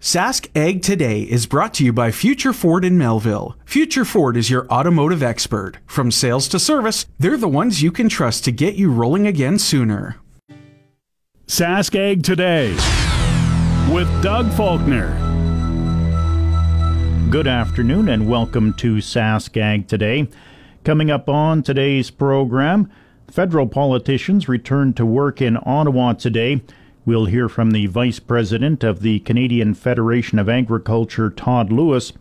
Sask Ag Today is brought to you by Future Ford in Melville. Future Ford is your automotive expert. From sales to service, they're the ones you can trust to get you rolling again sooner. Sask Ag Today with Doug Faulkner. Good afternoon and welcome to Sask Ag Today. Coming up on today's program, federal politicians returned to work in Ottawa today We'll hear from the Vice President of the Canadian Federation of Agriculture, Todd Lewis,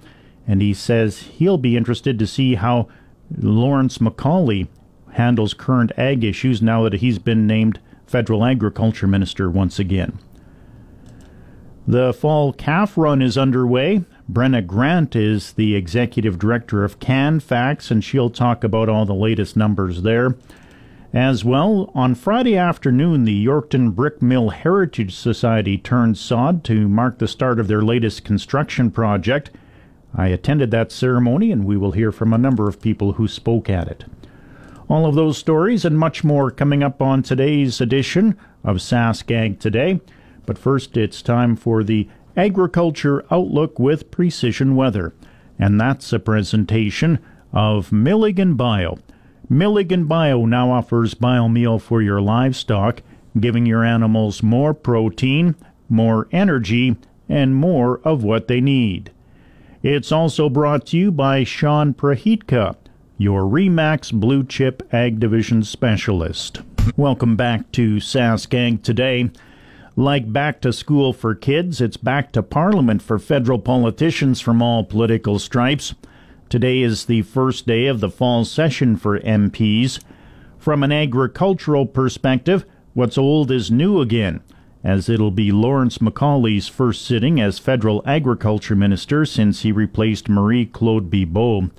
and he says he'll be interested to see how Lawrence MacAulay handles current ag issues now that he's been named Federal Agriculture Minister once again. The fall calf run is underway. Brenna Grant is the executive director of CanFax, and she'll talk about all the latest numbers there. As well, on Friday afternoon, the Yorkton Brick Mill Heritage Society turned sod to mark the start of their latest construction project. I attended that ceremony, and we will hear from a number of people who spoke at it. All of those stories and much more coming up on today's edition of Sask Ag Today. But first, it's time for the Agriculture Outlook with Precision Weather, and that's a presentation of Milligan Bio Milligan Bio now offers biomeal for your livestock, giving your animals more protein, more energy, and more of what they need. It's also brought to you by Sean Prahitka, your Remax Blue Chip Ag Division Specialist. Welcome back to Sask Ag today. Like back to school for kids, it's back to Parliament for federal politicians from all political stripes. Today is the first day of the fall session for MPs. From an agricultural perspective, what's old is new again, as it'll be Lawrence MacAulay's first sitting as federal agriculture minister since he replaced Marie Claude Bibeau.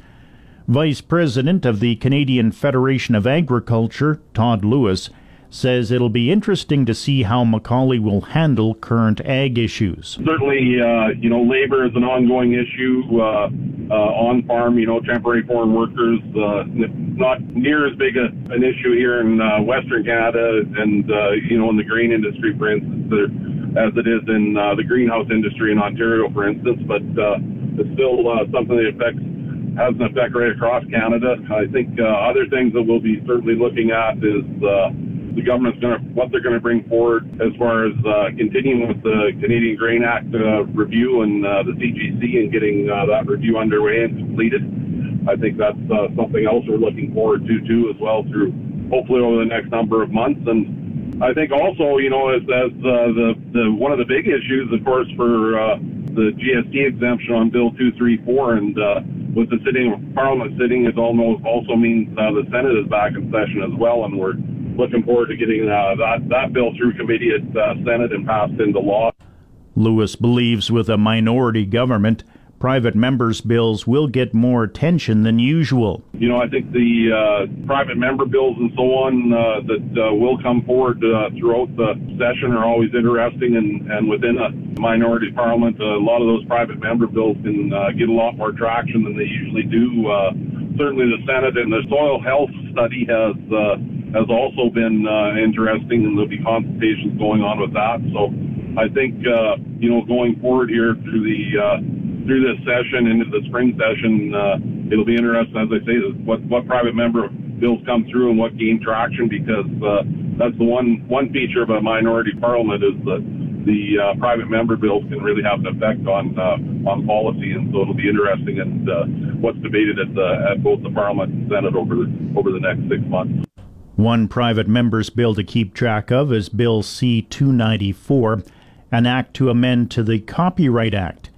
Vice President of the Canadian Federation of Agriculture, Todd Lewis, says it'll be interesting to see how MacAulay will handle current ag issues. Certainly, uh, you know, labor is an ongoing issue uh, on farm. You know, temporary foreign workers, uh, not near as big a, an issue here in uh, Western Canada and, uh, you know, in the grain industry, for instance, as it is in uh the greenhouse industry in Ontario, for instance. But uh it's still uh something that affects has an effect right across Canada. I think uh, other things that we'll be certainly looking at is the government's going to what they're going to bring forward as far as uh, continuing with the Canadian Grain Act uh, review and uh, the CGC and getting uh, that review underway and completed. I think that's uh, something else we're looking forward to too, as well through hopefully over the next number of months. And I think also, you know, as, as uh, the the one of the big issues, of course, for the GST exemption on Bill 234 and with the sitting Parliament sitting, it almost also means the Senate is back in session as well, and we're looking forward to getting uh, that, that bill through committee at uh, Senate and passed into law. Lewis believes with a minority government, private members' bills will get more attention than usual. You know, I think the uh, private member bills and so on uh, that uh, will come forward uh, throughout the session are always interesting, and, and within a minority parliament, a lot of those private member bills can uh, get a lot more traction than they usually do. Uh, certainly, the Senate and the soil health study has has also been uh, interesting, and there'll be consultations going on with that. So I think uh, you know going forward here through the uh, through this session into the spring session, uh, it'll be interesting, as I say, what what private member bills come through and what gain traction because uh, that's the one one feature of a minority parliament is that the uh, private member bills can really have an effect on uh, on policy, and so it'll be interesting and uh, what's debated at the at both the Parliament and Senate over the over the next six months. One private member's bill to keep track of is Bill C 294, an act to amend to the Copyright Act.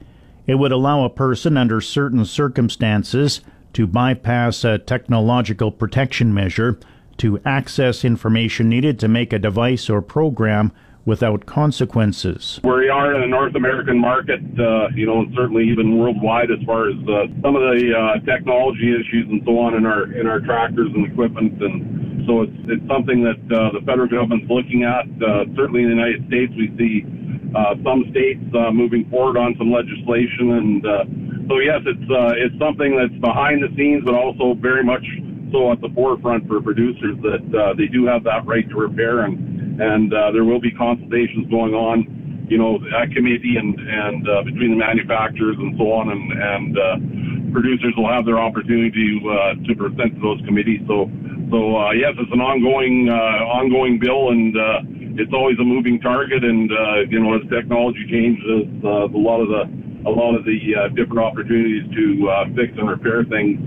It would allow a person under certain circumstances to bypass a technological protection measure to access information needed to make a device or program without consequences. Where we are in the North American market, uh, you know, and certainly even worldwide as far as uh, some of the uh, technology issues and so on in our in our tractors and equipment and so it's, it's something that uh, the federal government's looking at. Uh, certainly in the United States, we see uh, some states uh, moving forward on some legislation, and uh, so yes, it's uh, it's something that's behind the scenes, but also very much so at the forefront for producers that uh, they do have that right to repair, and and uh, there will be consultations going on you know, that committee and, and uh, between the manufacturers and so on and, and uh, producers will have their opportunity uh, to present to those committees. So, so uh, yes, it's an ongoing, uh, ongoing bill and, uh, it's always a moving target. And, uh, you know, as technology changes, a lot of the, a lot of the uh, different opportunities to uh, fix and repair things,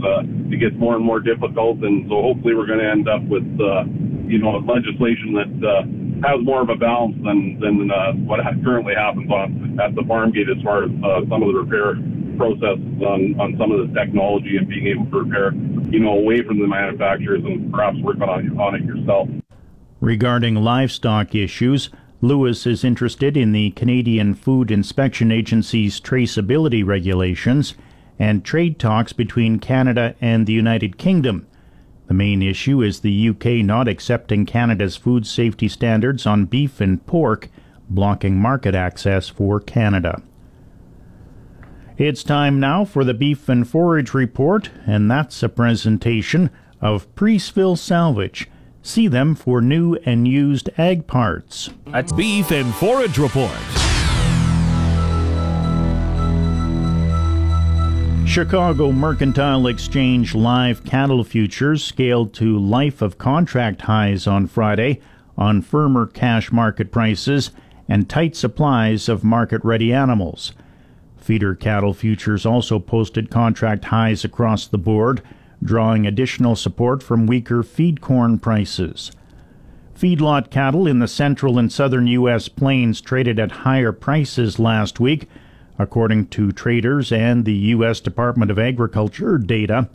it gets more and more difficult. And so hopefully we're going to end up with, uh, you know, legislation that uh, has more of a balance than than uh, what currently happens on at the farm gate as far as uh, some of the repair process on, on some of the technology and being able to repair, you know, away from the manufacturers and perhaps work on, on it yourself. Regarding livestock issues, Lewis is interested in the Canadian Food Inspection Agency's traceability regulations and trade talks between Canada and the United Kingdom. The main issue is the UK not accepting Canada's food safety standards on beef and pork, blocking market access for Canada. It's time now for the Beef and Forage Report, and that's a presentation of Preeceville Salvage. See them for new and used ag parts. That's Beef and Forage Report. Chicago Mercantile Exchange live cattle futures scaled to life of contract highs on Friday on firmer cash market prices and tight supplies of market ready animals. Feeder cattle futures also posted contract highs across the board, drawing additional support from weaker feed corn prices. Feedlot cattle in the central and southern U.S. plains traded at higher prices last week according to traders and the U.S. Department of Agriculture data.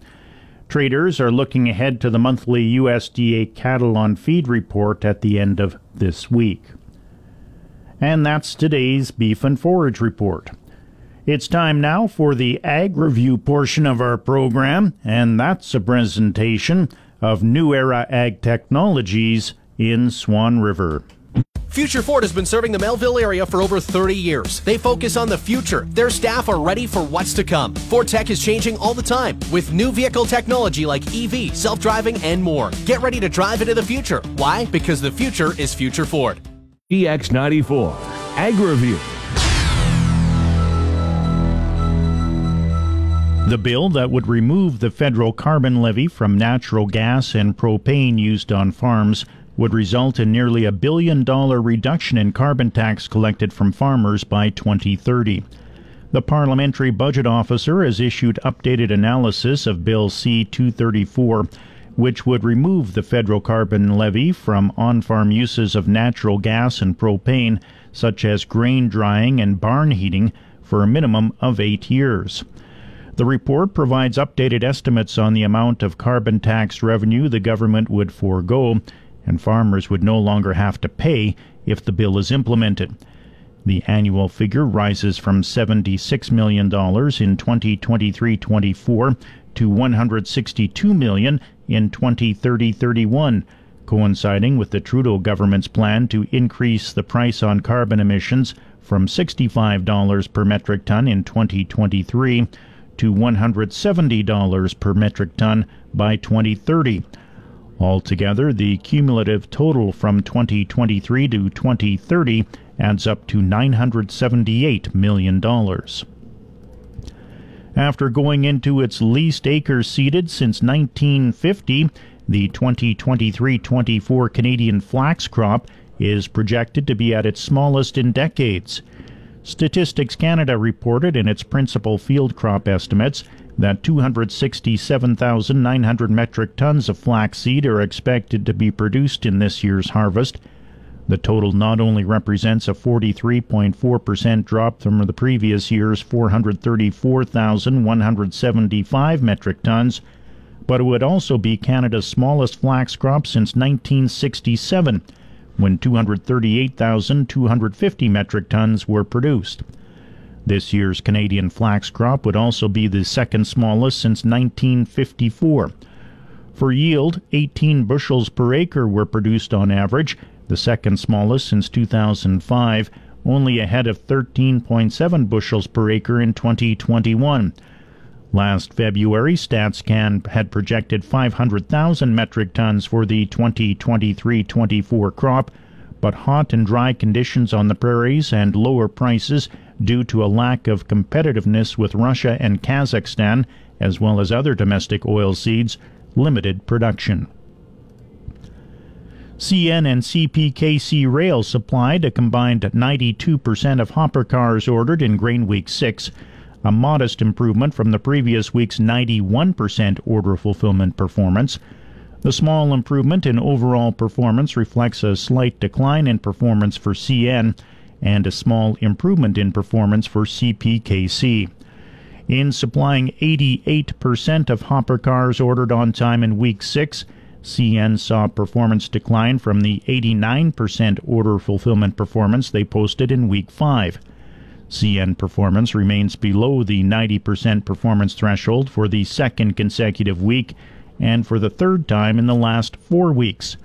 Traders are looking ahead to the monthly USDA cattle on feed report at the end of this week. And that's today's Beef and Forage Report. It's time now for the Ag Review portion of our program, and that's a presentation of New Era Ag Technologies in Swan River. Future Ford has been serving the Melville area for over 30 years. They focus on the future. Their staff are ready for what's to come. Ford Tech is changing all the time with new vehicle technology like EV, self driving, and more. Get ready to drive into the future. Why? Because the future is Future Ford. GX94 Ag Review. The bill that would remove the federal carbon levy from natural gas and propane used on farms would result in nearly a billion dollar reduction in carbon tax collected from farmers by 2030. The Parliamentary Budget Officer has issued updated analysis of Bill C 234, which would remove the federal carbon levy from on farm uses of natural gas and propane, such as grain drying and barn heating, for a minimum of eight years. The report provides updated estimates on the amount of carbon tax revenue the government would forego and farmers would no longer have to pay if the bill is implemented. The annual figure rises from $76 million in 2023-24 to 162 million in 2030-31, coinciding with the Trudeau government's plan to increase the price on carbon emissions from $65 per metric ton in 2023 to $170 per metric ton by 2030. Altogether, the cumulative total from 2023 to 2030 adds up to $978 million. After going into its least acres seeded since 1950, the 2023 24 Canadian flax crop is projected to be at its smallest in decades. Statistics Canada reported in its principal field crop estimates that 267,900 metric tons of flaxseed are expected to be produced in this year's harvest. The total not only represents a 43.4% drop from the previous year's 434,175 metric tons, but it would also be Canada's smallest flax crop since 1967, when 238,250 metric tons were produced. This year's Canadian flax crop would also be the second smallest since 1954. For yield, 18 bushels per acre were produced on average, the second smallest since 2005, only ahead of 13.7 bushels per acre in 2021. Last February, StatsCan had projected 500,000 metric tons for the 2023 24 crop, but hot and dry conditions on the prairies and lower prices due to a lack of competitiveness with Russia and Kazakhstan, as well as other domestic oil seeds, limited production. CN and CPKC Rail supplied a combined 92% of hopper cars ordered in Grain Week 6, a modest improvement from the previous week's 91% order fulfillment performance. The small improvement in overall performance reflects a slight decline in performance for CN and a small improvement in performance for CPKC. In supplying 88% of hopper cars ordered on time in week 6, CN saw performance decline from the 89% order fulfillment performance they posted in week 5. CN performance remains below the 90% performance threshold for the second consecutive week and for the third time in the last four weeks.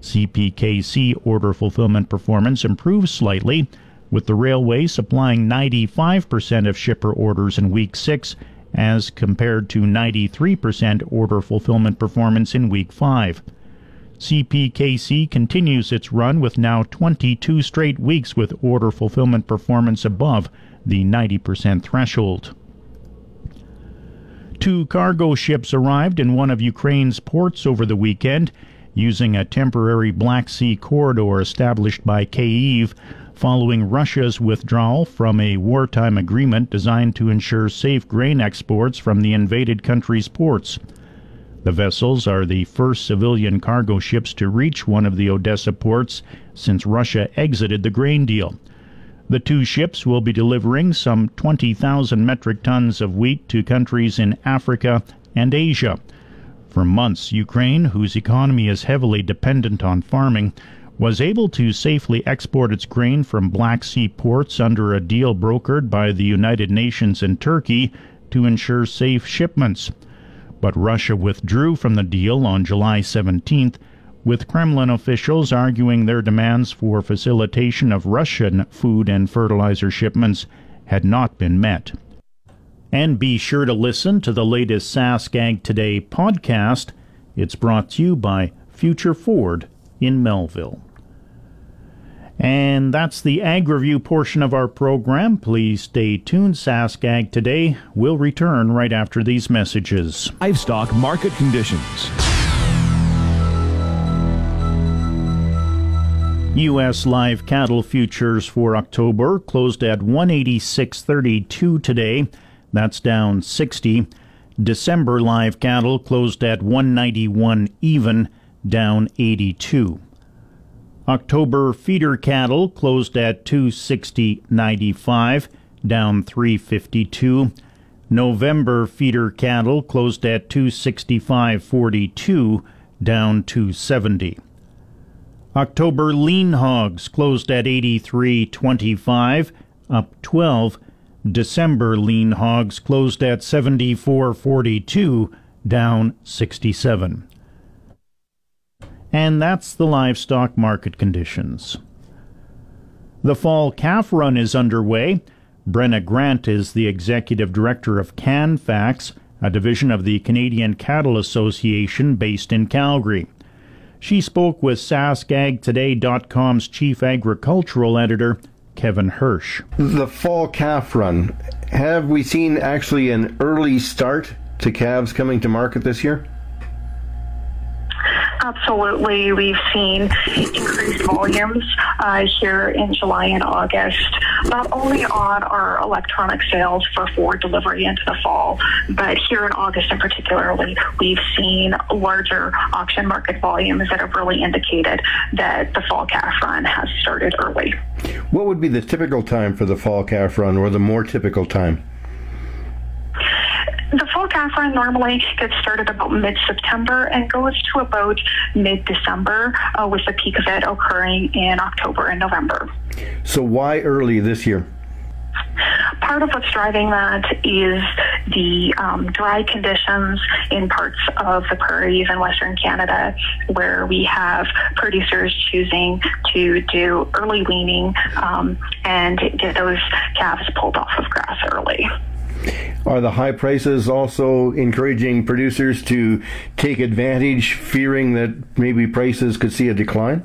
CPKC order fulfillment performance improved slightly, with the railway supplying 95% of shipper orders in week 6 as compared to 93% order fulfillment performance in week 5. CPKC continues its run with now 22 straight weeks with order fulfillment performance above the 90% threshold. Two cargo ships arrived in one of Ukraine's ports over the weekend using a temporary Black Sea corridor established by Kyiv following Russia's withdrawal from a wartime agreement designed to ensure safe grain exports from the invaded country's ports. The vessels are the first civilian cargo ships to reach one of the Odessa ports since Russia exited the grain deal. The two ships will be delivering some 20,000 metric tons of wheat to countries in Africa and Asia. For months, Ukraine, whose economy is heavily dependent on farming, was able to safely export its grain from Black Sea ports under a deal brokered by the United Nations and Turkey to ensure safe shipments. But Russia withdrew from the deal on July 17th, with Kremlin officials arguing their demands for facilitation of Russian food and fertilizer shipments had not been met. And be sure to listen to the latest SaskAg Today podcast. It's brought to you by Future Ford in Melville. And that's the ag review portion of our program. Please stay tuned. SaskAg today will return right after these messages. Livestock market conditions. U.S. live cattle futures for October closed at 186.32 today. That's down 60. December live cattle closed at 191 even, down 82. October feeder cattle closed at 260.95, down 352. November feeder cattle closed at 265.42, down 270. October lean hogs closed at 83.25, up 12. December lean hogs closed at 74.42, down 67. And that's the livestock market conditions. The fall calf run is underway. Brenna Grant is the executive director of CanFax, a division of the Canadian Cattle Association based in Calgary. She spoke with SaskAgToday.com's chief agricultural editor, Kevin Hursh. The fall calf run, have we seen actually an early start to calves coming to market this year? Absolutely. We've seen increased volumes uh, here in July and August, not only on our electronic sales for forward delivery into the fall, but here in August in particularly, we've seen larger auction market volumes that have really indicated that the fall calf run has started early. What would be the typical time for the fall calf run or the more typical time? The fall calf run normally gets started about mid-September and goes to about mid-December, uh, with the peak of it occurring in October and November. So why early this year? Part of what's driving that is the um, dry conditions in parts of the prairies in Western Canada, where we have producers choosing to do early weaning um, and get those calves pulled off of grass early. Are the high prices also encouraging producers to take advantage, fearing that maybe prices could see a decline?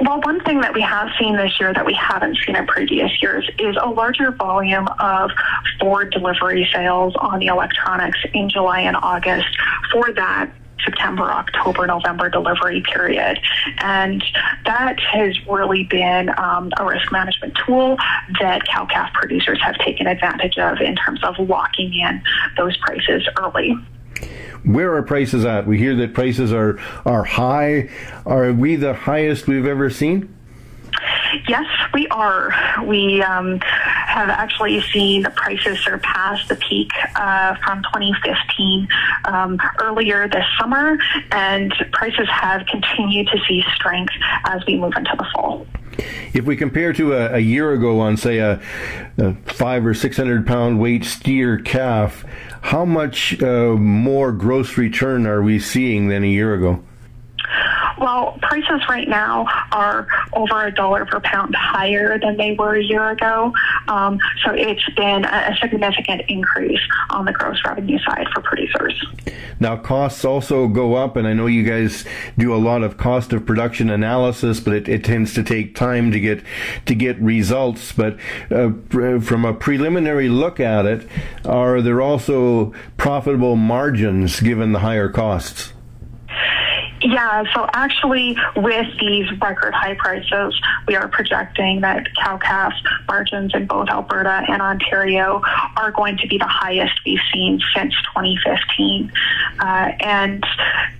Well, one thing that we have seen this year that we haven't seen in previous years is a larger volume of Ford delivery sales on the electronics in July and August for that September, October, November delivery period. And that has really been um, a risk management tool that cow calf producers have taken advantage of in terms of locking in those prices early. Where are prices at? We hear that prices are, are high. Are we the highest we've ever seen? Yes, we are. We um, have actually seen the prices surpass the peak uh, from 2015 um, earlier this summer, and prices have continued to see strength as we move into the fall. If we compare to a, a year ago on, say, a, a, five or six hundred pound weight steer calf, how much uh, more gross return are we seeing than a year ago? Well, prices right now are over a dollar per pound higher than they were a year ago. Um, so it's been a, significant increase on the gross revenue side for producers. Now, costs also go up, and I know you guys do a lot of cost of production analysis, but it, it tends to take time to get to get results. But uh, from a preliminary look at it, are there also profitable margins given the higher costs? Yeah, so actually, with these record high prices, we are projecting that cow calf margins in both Alberta and Ontario are going to be the highest we've seen since 2015. Uh, and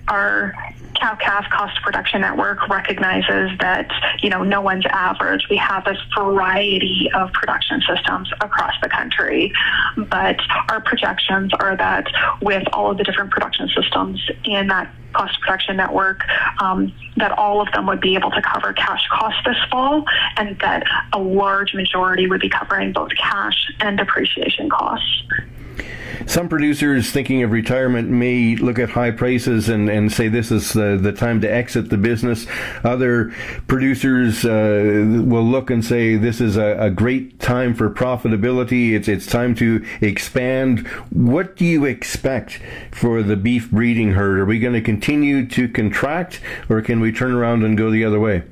our cow calf cost production network recognizes that you know no one's average. We have a variety of production systems across the country, but our projections are that with all of the different production systems in that cost production network, um, that all of them would be able to cover cash costs this fall, and that a large majority would be covering both cash and depreciation costs. Some producers thinking of retirement may look at high prices and, and say this is the, the time to exit the business. Other producers uh, will look and say this is a, a great time for profitability. It's, it's time to expand. What do you expect for the beef breeding herd? Are we going to continue to contract or can we turn around and go the other way?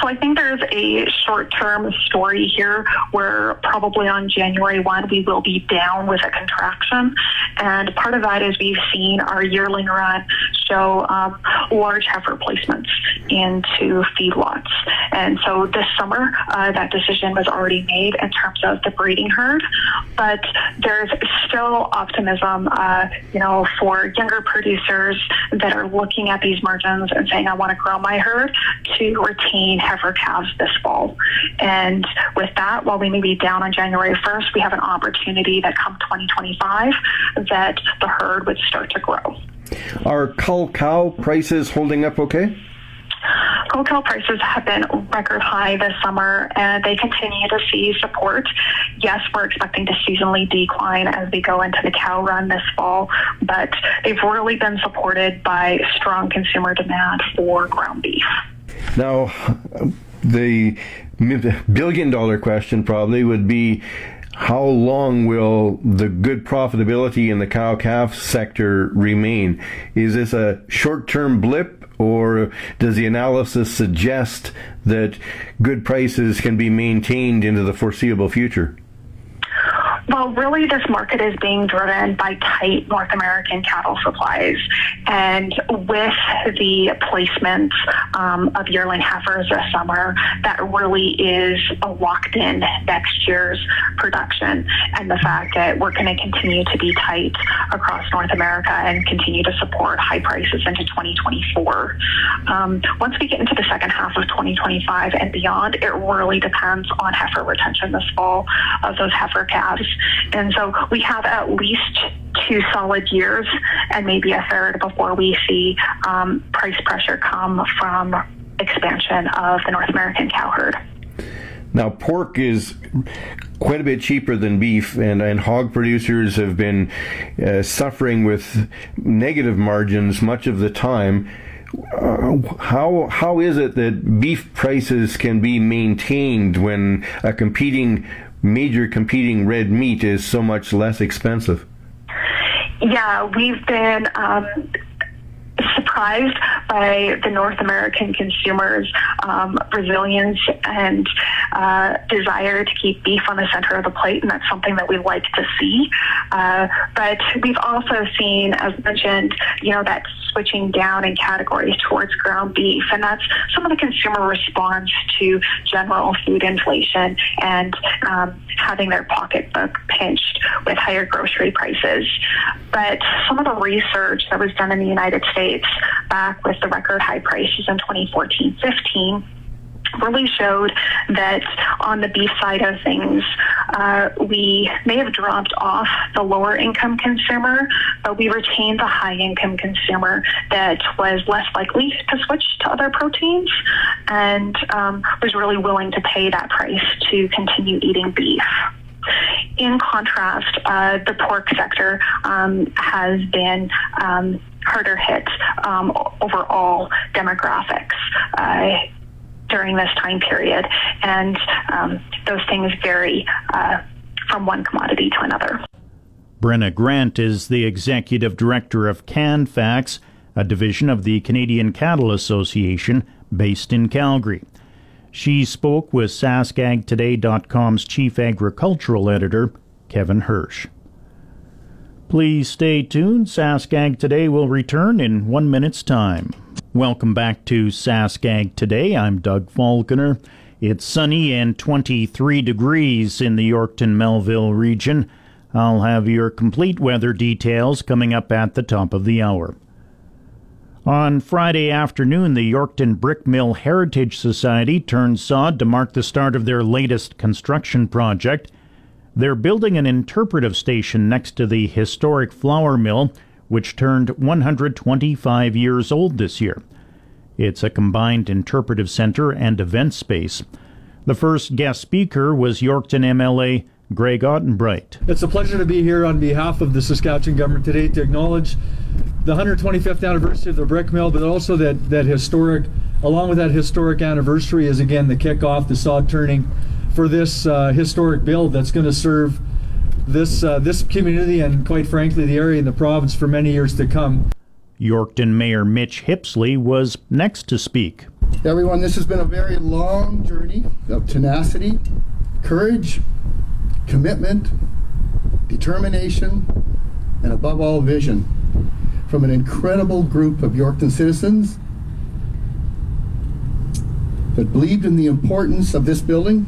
So I think there's a short term story here where probably on January 1 we will be down with a contraction. And part of that is we've seen our yearling run show um, large heifer placements into feedlots. And so this summer, uh, that decision was already made in terms of the breeding herd. But there's still optimism, uh, you know, for younger producers that are looking at these margins and saying, I want to grow my herd to retain heifer calves this fall. And with that, while we may be down on January 1st, we have an opportunity that come 2025 that the herd would start to grow. Are cull cow prices holding up okay? Cull cow prices have been record high this summer and they continue to see support. Yes, we're expecting to seasonally decline as we go into the cow run this fall, but they've really been supported by strong consumer demand for ground beef. Now, the billion dollar question probably would be how long will the good profitability in the cow calf sector remain? Is this a short term blip or does the analysis suggest that good prices can be maintained into the foreseeable future? Well, really, this market is being driven by tight North American cattle supplies. And with the placements um, of yearling heifers this summer, that really is a locked in next year's production. And the fact that we're going to continue to be tight across North America and continue to support high prices into 2024. Um, once we get into the second half of 2025 and beyond, it really depends on heifer retention this fall of those heifer calves. And so we have at least two solid years and maybe a third before we see um, price pressure come from expansion of the North American cow herd. Now, pork is quite a bit cheaper than beef, and, and hog producers have been uh, suffering with negative margins much of the time. Uh, how how is it that beef prices can be maintained when a competing major competing red meat is so much less expensive? Yeah, we've been um, surprised by the North American consumers' um, resilience and uh, desire to keep beef on the center of the plate, and that's something that we like to see. Uh, but we've also seen, as mentioned, you know, that switching down in categories towards ground beef, and that's some of the consumer response to general food inflation and um, having their pocketbook pinched with higher grocery prices. But some of the research that was done in the United States back with the record high prices in 2014 15 really showed that on the beef side of things, uh, we may have dropped off the lower income consumer, but we retained the high income consumer that was less likely to switch to other proteins and um, was really willing to pay that price to continue eating beef. In contrast, uh, the pork sector um, has been um, harder hit um, overall demographics. Uh, during this time period, and um, those things vary uh, from one commodity to another. Brenna Grant is the executive director of CanFax, a division of the Canadian Cattle Association based in Calgary. She spoke with SaskAgToday.com's chief agricultural editor, Kevin Hursh. Please stay tuned. SaskAg Today will return in one minute's time. Welcome back to SaskAg Today. I'm Doug Falconer. It's sunny and 23 degrees in the Yorkton Melville region. I'll have your complete weather details coming up at the top of the hour. On Friday afternoon, the Yorkton Brick Mill Heritage Society turned sod to mark the start of their latest construction project. They're building an interpretive station next to the historic flour mill, which turned 125 years old this year. It's a combined interpretive center and event space. The first guest speaker was Yorkton MLA Greg Ottenbreit. It's a pleasure to be here on behalf of the Saskatchewan government today to acknowledge the 125th anniversary of the brick mill, but also that, that historic, along with that historic anniversary, is again the kickoff, the sod turning for this uh, historic build that's going to serve this uh, this community and quite frankly the area and the province for many years to come. Yorkton Mayor Mitch Hippsley was next to speak. Everyone, this has been a very long journey of tenacity, courage, commitment, determination, and above all, vision from an incredible group of Yorkton citizens that believed in the importance of this building,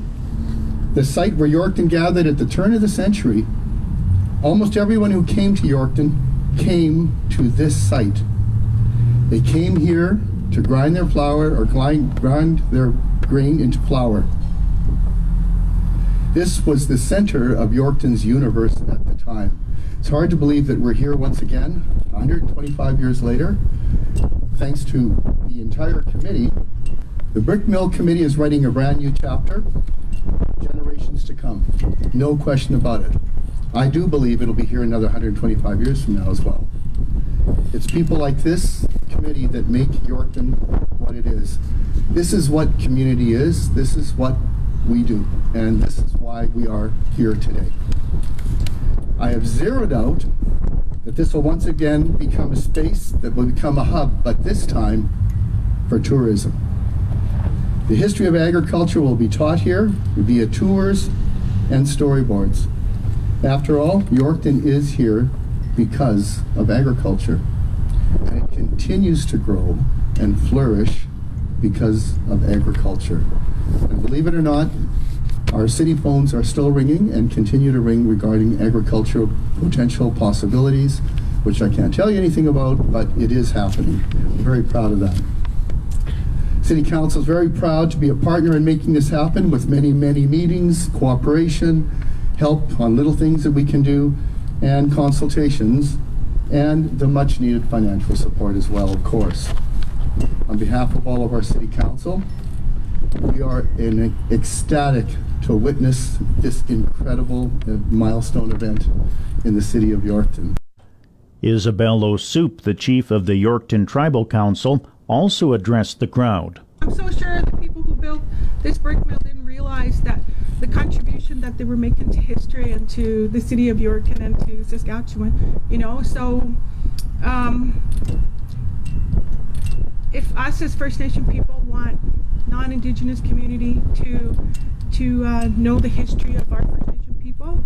the site where Yorkton gathered at the turn of the century. Almost everyone who came to Yorkton came to this site. They came here to grind their flour or grind, grind their grain into flour. This was the center of Yorkton's universe at the time. It's hard to believe that we're here once again, 125 years later, thanks to the entire committee. The Brick Mill Committee is writing a brand new chapter, generations to come. No question about it. I do believe it'll be here another 125 years from now as well. It's people like this committee that make Yorkton what it is. This is what community is. This is what we do. And this is why we are here today. I have zero doubt that this will once again become a space that will become a hub, but this time for tourism. The history of agriculture will be taught here via tours and storyboards. After all, Yorkton is here because of agriculture. And it continues to grow and flourish because of agriculture. And believe it or not, our city phones are still ringing and continue to ring regarding agricultural potential possibilities, which I can't tell you anything about, but it is happening. I'm very proud of that. City Council is very proud to be a partner in making this happen with many, many meetings, cooperation, help on little things that we can do, and consultations, and the much needed financial support as well, of course. On behalf of all of our City Council, we are in ecstatic to witness this incredible uh, milestone event in the city of Yorkton. Isabel O'Soup, the chief of the Yorkton Tribal Council, also addressed the crowd. I'm so sure the people who built this brick mill didn't realize that the contribution that they were making to history and to the city of York and to Saskatchewan, you know, so um, if us as First Nation people want non-Indigenous community to to uh, know the history of our First Nation people,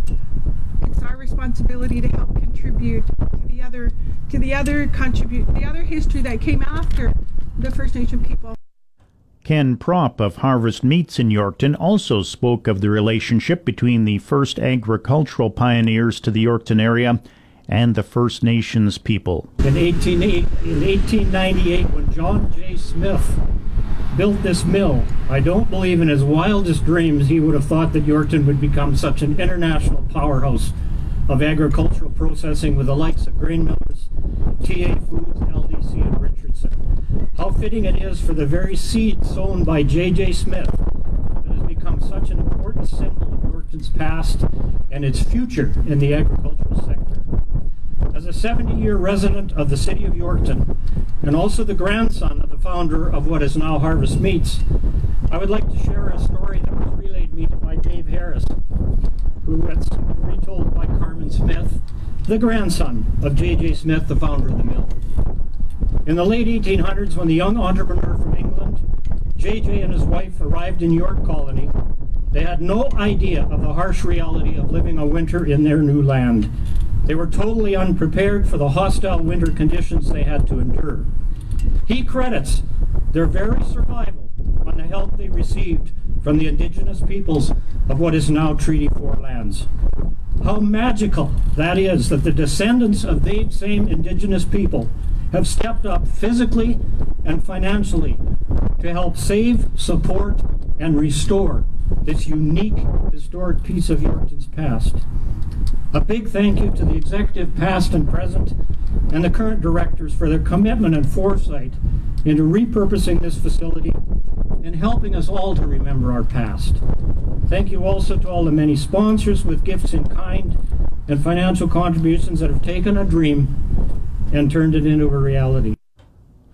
it's our responsibility to help contribute to the other to the other contribute the other history that came after the First Nation people. Ken Prop of Harvest Meats in Yorkton also spoke of the relationship between the first agricultural pioneers to the Yorkton area and the First Nations people. In, 18, in 1898, when John J. Smith built this mill, I don't believe in his wildest dreams he would have thought that Yorkton would become such an international powerhouse of agricultural processing with the likes of grain millers, TA Foods, LDC, and Richardson. How fitting it is for the very seed sown by J.J. Smith that has become such an important symbol of Yorkton's past and its future in the agricultural sector. As a 70 year resident of the city of Yorkton, and also the grandson of the founder of what is now Harvest Meats, I would like to share a story that was relayed to me by Dave Harris, retold by Carmen Smith, the grandson of J.J. Smith, the founder of the mill. In the late 1800s, when the young entrepreneur from England, J.J. and his wife arrived in York Colony, they had no idea of the harsh reality of living a winter in their new land. They were totally unprepared for the hostile winter conditions they had to endure. He credits their very survival help they received from the indigenous peoples of what is now Treaty 4 lands. How magical that is that the descendants of these same indigenous people have stepped up physically and financially to help save, support, and restore this unique historic piece of Yorkton's past. A big thank you to the executive past and present and the current directors for their commitment and foresight into repurposing this facility and helping us all to remember our past. Thank you also to all the many sponsors with gifts in kind and financial contributions that have taken a dream and turned it into a reality.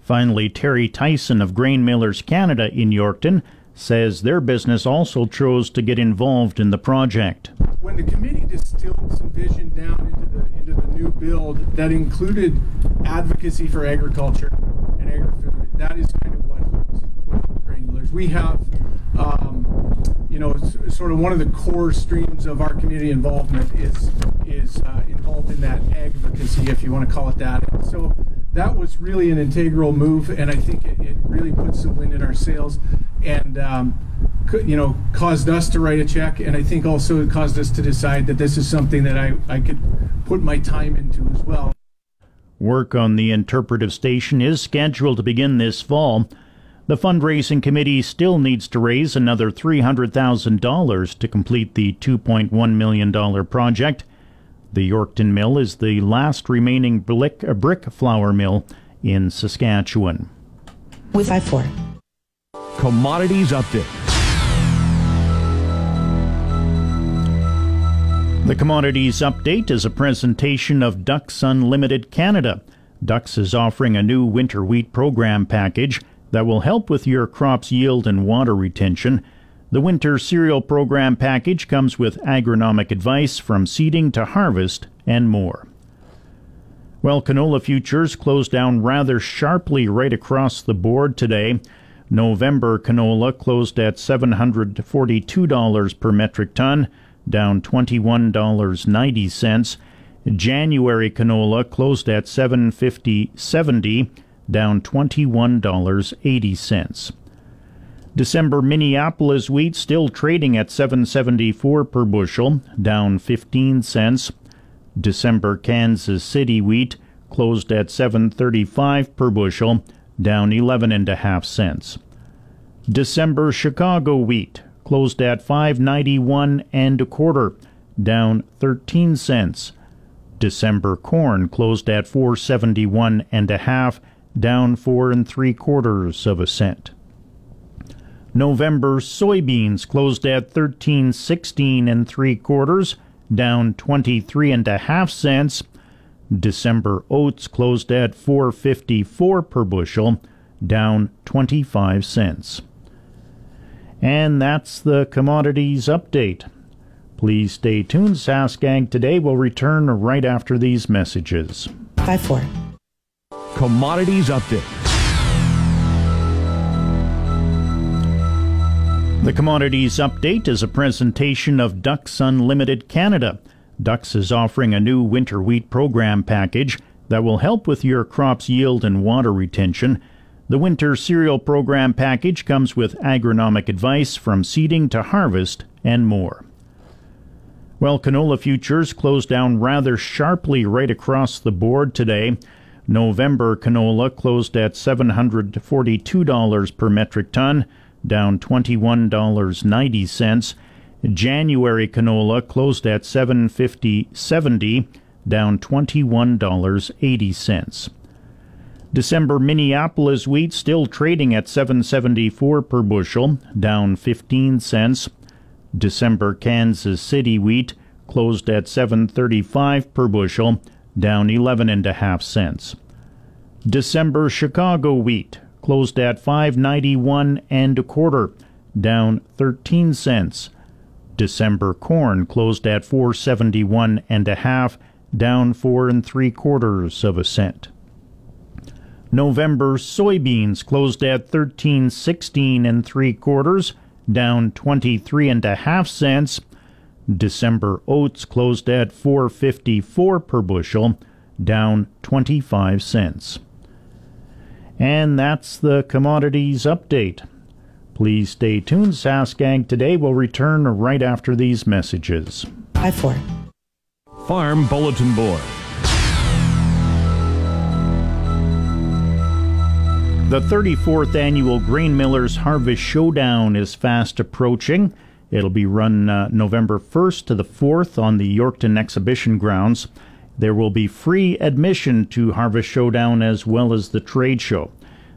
Finally, Terry Tyson of Grain Millers Canada in Yorkton says their business also chose to get involved in the project. When the committee distilled some vision down into the into the new build that included advocacy for agriculture and agri-food, that is kind of what hooked. We have, um, you know, sort of one of the core streams of our community involvement is is uh, involved in that advocacy, if you want to call it that. So that was really an integral move, and I think it, it really put some wind in our sails, and um, you know caused us to write a check, and I think also it caused us to decide that this is something that I, I could put my time into as well. Work on the interpretive station is scheduled to begin this fall. The fundraising committee still needs to raise another $300,000 to complete the $2.1 million project. The Yorkton Mill is the last remaining brick, brick flour mill in Saskatchewan. With I 4. Commodities Update. The Commodities Update is a presentation of Ducks Unlimited Canada. Ducks is offering a new winter wheat program package that will help with your crop's yield and water retention. The winter cereal program package comes with agronomic advice from seeding to harvest and more. Well, canola futures closed down rather sharply right across the board today. November canola closed at $742 per metric ton, down $21.90. January canola closed at 750.70, down $21.80. December Minneapolis wheat still trading at 774 per bushel, down 15 cents. December Kansas City wheat closed at 735 per bushel, down 11 and a half cents. December Chicago wheat closed at 591 and a quarter, down 13 cents. December corn closed at 471 and a half, down four and three quarters of a cent. November soybeans closed at 1316 and three quarters, down 23 and a half cents. December oats closed at 4.54 per bushel, down 25 cents. And that's the commodities update. Please stay tuned. Saskag today will return right after these messages. 5 4. Commodities Update. The Commodities Update is a presentation of Ducks Unlimited Canada. Ducks is offering a new winter wheat program package that will help with your crop's yield and water retention. The winter cereal program package comes with agronomic advice from seeding to harvest and more. Well, canola futures closed down rather sharply right across the board today. November canola closed at $742 per metric ton, down $21.90. January canola closed at 750.70, down $21.80. December Minneapolis wheat still trading at 774 per bushel, down 15 cents. December Kansas City wheat closed at 735 per bushel, down 11 and a half cents. December Chicago wheat closed at 591 and a quarter, down 13 cents. December corn closed at 471 and a half, down four and three quarters of a cent. November soybeans closed at 1316 and three quarters, down 23 and a half cents. December oats closed at 454 per bushel, down 25 cents. And that's the commodities update. Please stay tuned. Sask Ag Today will return right after these messages. I four. Farm Bulletin Board. The 34th annual Grain Millers Harvest Showdown is fast approaching. It'll be run uh, November 1st to the 4th on the Yorkton Exhibition Grounds. There will be free admission to Harvest Showdown as well as the trade show.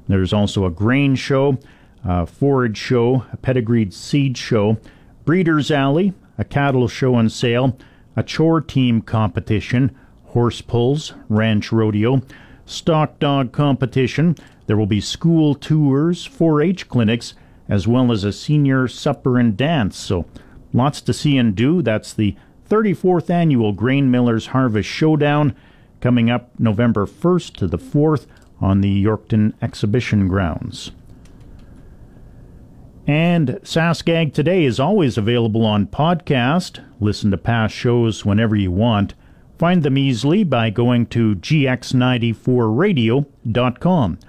There's also a grain show, a forage show, a pedigreed seed show, breeder's alley, a cattle show and sale, a chore team competition, horse pulls, ranch rodeo, stock dog competition. There will be school tours, 4 H clinics, as well as a senior supper and dance. So lots to see and do. That's the 34th annual Grain Millers Harvest Showdown coming up November 1st to the 4th on the Yorkton Exhibition Grounds. And Sask Ag Today is always available on podcast. Listen to past shows whenever you want. Find them easily by going to gx94radio.com.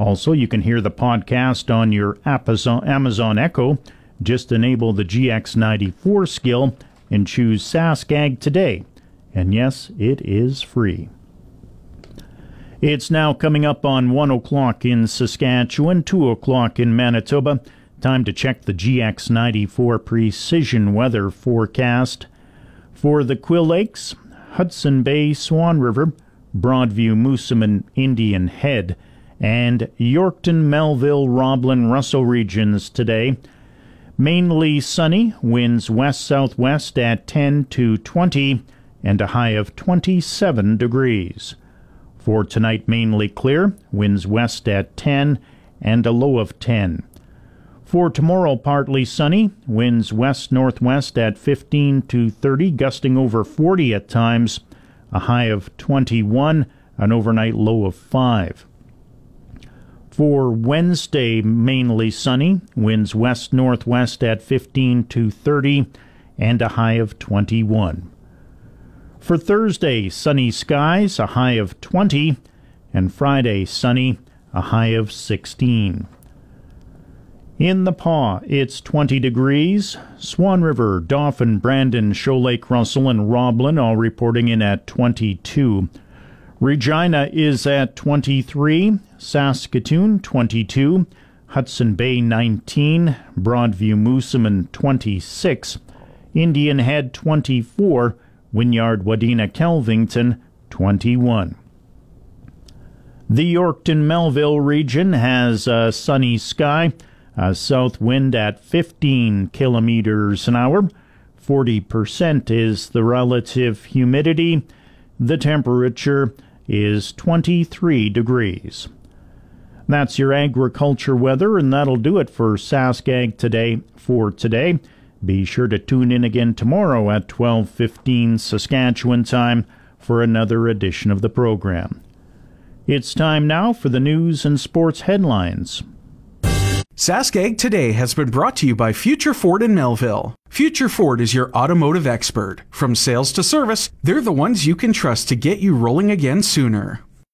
Also, you can hear the podcast on your Amazon Echo. Just enable the GX94 skill and choose Sask Ag today. And yes, it is free. It's now coming up on 1 o'clock in Saskatchewan, 2 o'clock in Manitoba. Time to check the GX94 precision weather forecast. For the Quill Lakes, Hudson Bay, Swan River, Broadview, Moosomin, Indian Head, and Yorkton, Melville, Roblin, Russell regions today. Mainly sunny, winds west southwest at 10 to 20, and a high of 27 degrees. For tonight, mainly clear, winds west at 10, and a low of 10. For tomorrow, partly sunny, winds west northwest at 15 to 30, gusting over 40 at times, a high of 21, an overnight low of 5. For Wednesday, mainly sunny, winds west northwest at 15 to 30, and a high of 21. For Thursday, sunny skies, a high of 20, and Friday, sunny, a high of 16. In the Pas, it's 20 degrees. Swan River, Dauphin, Brandon, Shoal Lake, Russell, and Roblin all reporting in at 22. Regina is at 23, Saskatoon 22, Hudson Bay 19, Broadview Moosomin 26, Indian Head 24, Wynyard Wadena Kelvington 21. The Yorkton Melville region has a sunny sky, a south wind at 15 kilometers an hour. 40% is the relative humidity. The temperature is 23 degrees. That's your agriculture weather, and that'll do it for Sask Ag today for today. Be sure to tune in again tomorrow at 12:15 Saskatchewan time for another edition of the program. It's time now for the news and sports headlines. Sask Ag Today has been brought to you by Future Ford in Melville. Future Ford is your automotive expert. From sales to service, they're the ones you can trust to get you rolling again sooner.